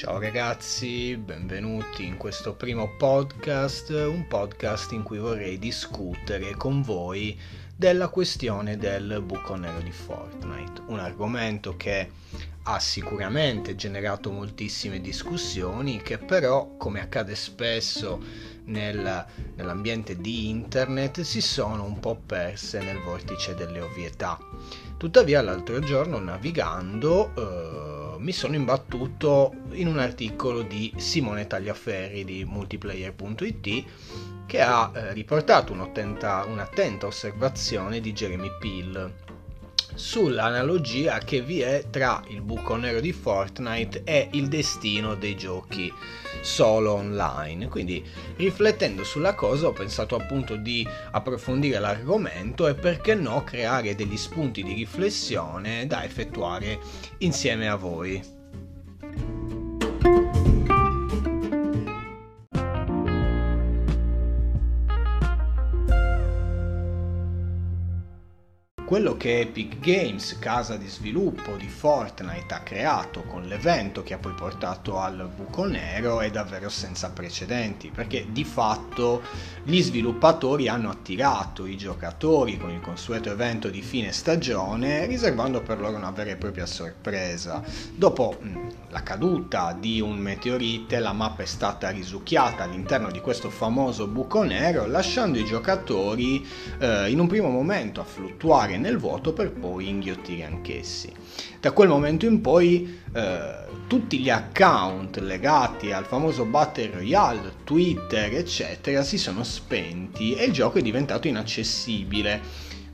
Ciao ragazzi, benvenuti in questo primo podcast, un podcast in cui vorrei discutere con voi della questione del buco nero di Fortnite, un argomento che ha sicuramente generato moltissime discussioni che però, come accade spesso nel, nell'ambiente di internet, si sono un po' perse nel vortice delle ovvietà. Tuttavia l'altro giorno navigando eh, mi sono imbattuto in un articolo di Simone Tagliaferri di multiplayer.it che ha eh, riportato un'attenta, un'attenta osservazione di Jeremy Peel sull'analogia che vi è tra il buco nero di Fortnite e il destino dei giochi solo online. Quindi riflettendo sulla cosa ho pensato appunto di approfondire l'argomento e perché no creare degli spunti di riflessione da effettuare insieme a voi. Quello che Epic Games, casa di sviluppo di Fortnite, ha creato con l'evento che ha poi portato al buco nero è davvero senza precedenti, perché di fatto gli sviluppatori hanno attirato i giocatori con il consueto evento di fine stagione, riservando per loro una vera e propria sorpresa. Dopo la caduta di un meteorite, la mappa è stata risucchiata all'interno di questo famoso buco nero, lasciando i giocatori eh, in un primo momento a fluttuare nel vuoto per poi inghiottire anch'essi. Da quel momento in poi eh, tutti gli account legati al famoso Battle Royale, Twitter, eccetera, si sono spenti e il gioco è diventato inaccessibile.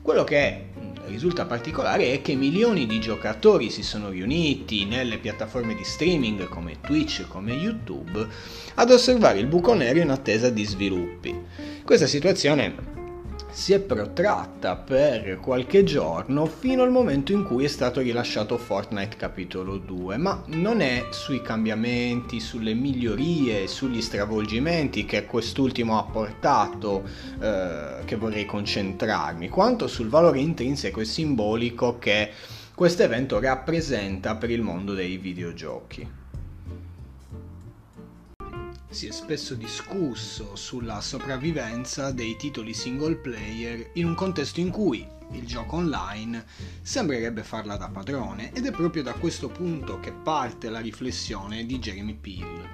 Quello che risulta particolare è che milioni di giocatori si sono riuniti nelle piattaforme di streaming come Twitch, come YouTube, ad osservare il buco nero in attesa di sviluppi. Questa situazione si è protratta per qualche giorno fino al momento in cui è stato rilasciato Fortnite capitolo 2, ma non è sui cambiamenti, sulle migliorie, sugli stravolgimenti che quest'ultimo ha portato eh, che vorrei concentrarmi, quanto sul valore intrinseco e simbolico che questo evento rappresenta per il mondo dei videogiochi si è spesso discusso sulla sopravvivenza dei titoli single player in un contesto in cui il gioco online sembrerebbe farla da padrone ed è proprio da questo punto che parte la riflessione di Jeremy Peel.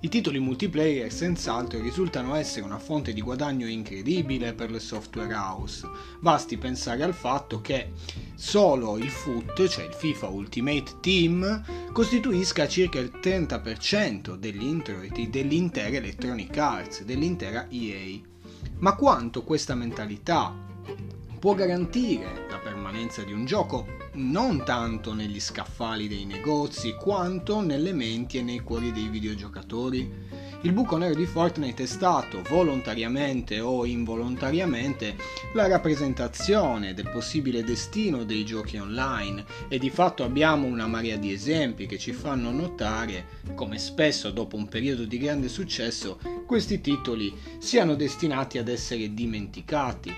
I titoli multiplayer senz'altro risultano essere una fonte di guadagno incredibile per le software house, basti pensare al fatto che solo il FUT, cioè il FIFA Ultimate Team, costituisca circa il 30% degli introiti dell'intera Electronic Arts, dell'intera EA. Ma quanto questa mentalità può garantire la permanenza di un gioco non tanto negli scaffali dei negozi quanto nelle menti e nei cuori dei videogiocatori. Il buco nero di Fortnite è stato, volontariamente o involontariamente, la rappresentazione del possibile destino dei giochi online e di fatto abbiamo una marea di esempi che ci fanno notare come spesso dopo un periodo di grande successo questi titoli siano destinati ad essere dimenticati.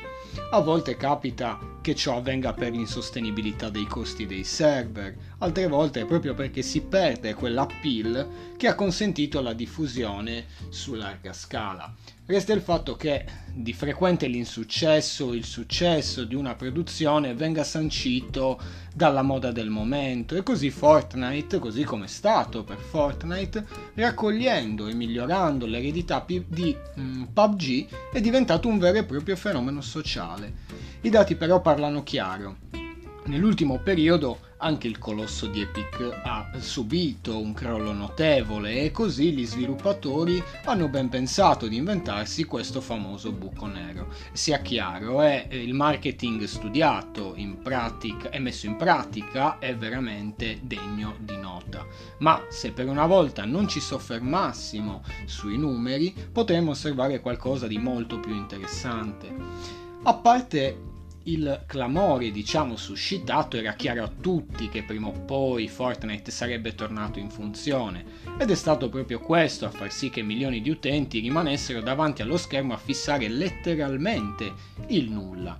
A volte capita che ciò avvenga per l'insostenibilità dei costi dei server, altre volte proprio perché si perde quell'appeal che ha consentito la diffusione su larga scala. Resta il fatto che di frequente l'insuccesso, il successo di una produzione venga sancito dalla moda del momento e così Fortnite, così come è stato per Fortnite, raccogliendo e migliorando l'eredità di mm, PUBG è diventato un vero e proprio fenomeno sociale. I dati però parlano chiaro. Nell'ultimo periodo anche il colosso di Epic ha subito un crollo notevole e così gli sviluppatori hanno ben pensato di inventarsi questo famoso buco nero. Sia chiaro, è eh, il marketing studiato pratica e messo in pratica è veramente degno di nota. Ma se per una volta non ci soffermassimo sui numeri, potremmo osservare qualcosa di molto più interessante. A parte il clamore, diciamo, suscitato era chiaro a tutti che prima o poi Fortnite sarebbe tornato in funzione ed è stato proprio questo a far sì che milioni di utenti rimanessero davanti allo schermo a fissare letteralmente il nulla.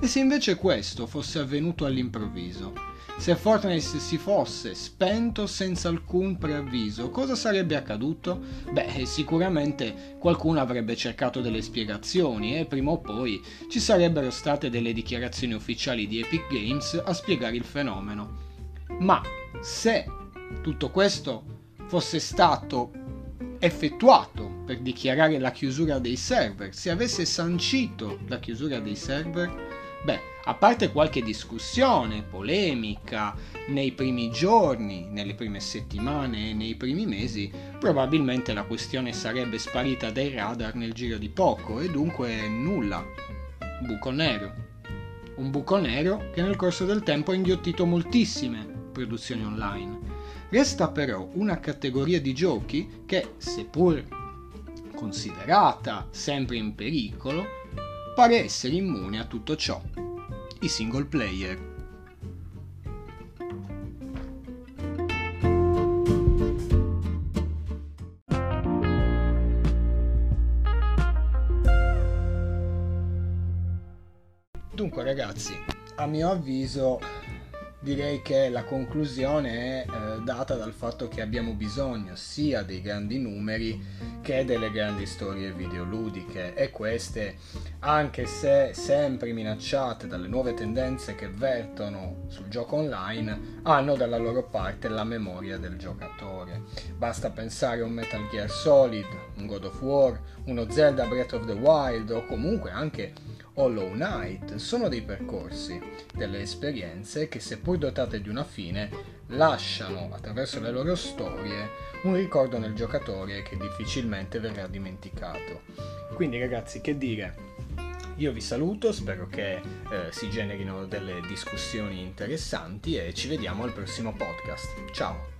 E se invece questo fosse avvenuto all'improvviso? Se Fortnite si fosse spento senza alcun preavviso, cosa sarebbe accaduto? Beh, sicuramente qualcuno avrebbe cercato delle spiegazioni e prima o poi ci sarebbero state delle dichiarazioni ufficiali di Epic Games a spiegare il fenomeno. Ma se tutto questo fosse stato effettuato per dichiarare la chiusura dei server, se avesse sancito la chiusura dei server, beh, a parte qualche discussione, polemica, nei primi giorni, nelle prime settimane e nei primi mesi, probabilmente la questione sarebbe sparita dai radar nel giro di poco e dunque nulla. Buco nero. Un buco nero che nel corso del tempo ha inghiottito moltissime produzioni online. Resta però una categoria di giochi che, seppur considerata sempre in pericolo, pare essere immune a tutto ciò i single player. Dunque ragazzi, a mio avviso direi che la conclusione è eh, data dal fatto che abbiamo bisogno sia dei grandi numeri che delle grandi storie videoludiche e queste, anche se sempre minacciate dalle nuove tendenze che vertono sul gioco online, hanno dalla loro parte la memoria del giocatore. Basta pensare a un Metal Gear Solid, un God of War, uno Zelda Breath of the Wild o comunque anche Hollow Knight sono dei percorsi, delle esperienze che seppur dotate di una fine lasciano attraverso le loro storie un ricordo nel giocatore che difficilmente verrà dimenticato. Quindi ragazzi, che dire? Io vi saluto, spero che eh, si generino delle discussioni interessanti e ci vediamo al prossimo podcast. Ciao!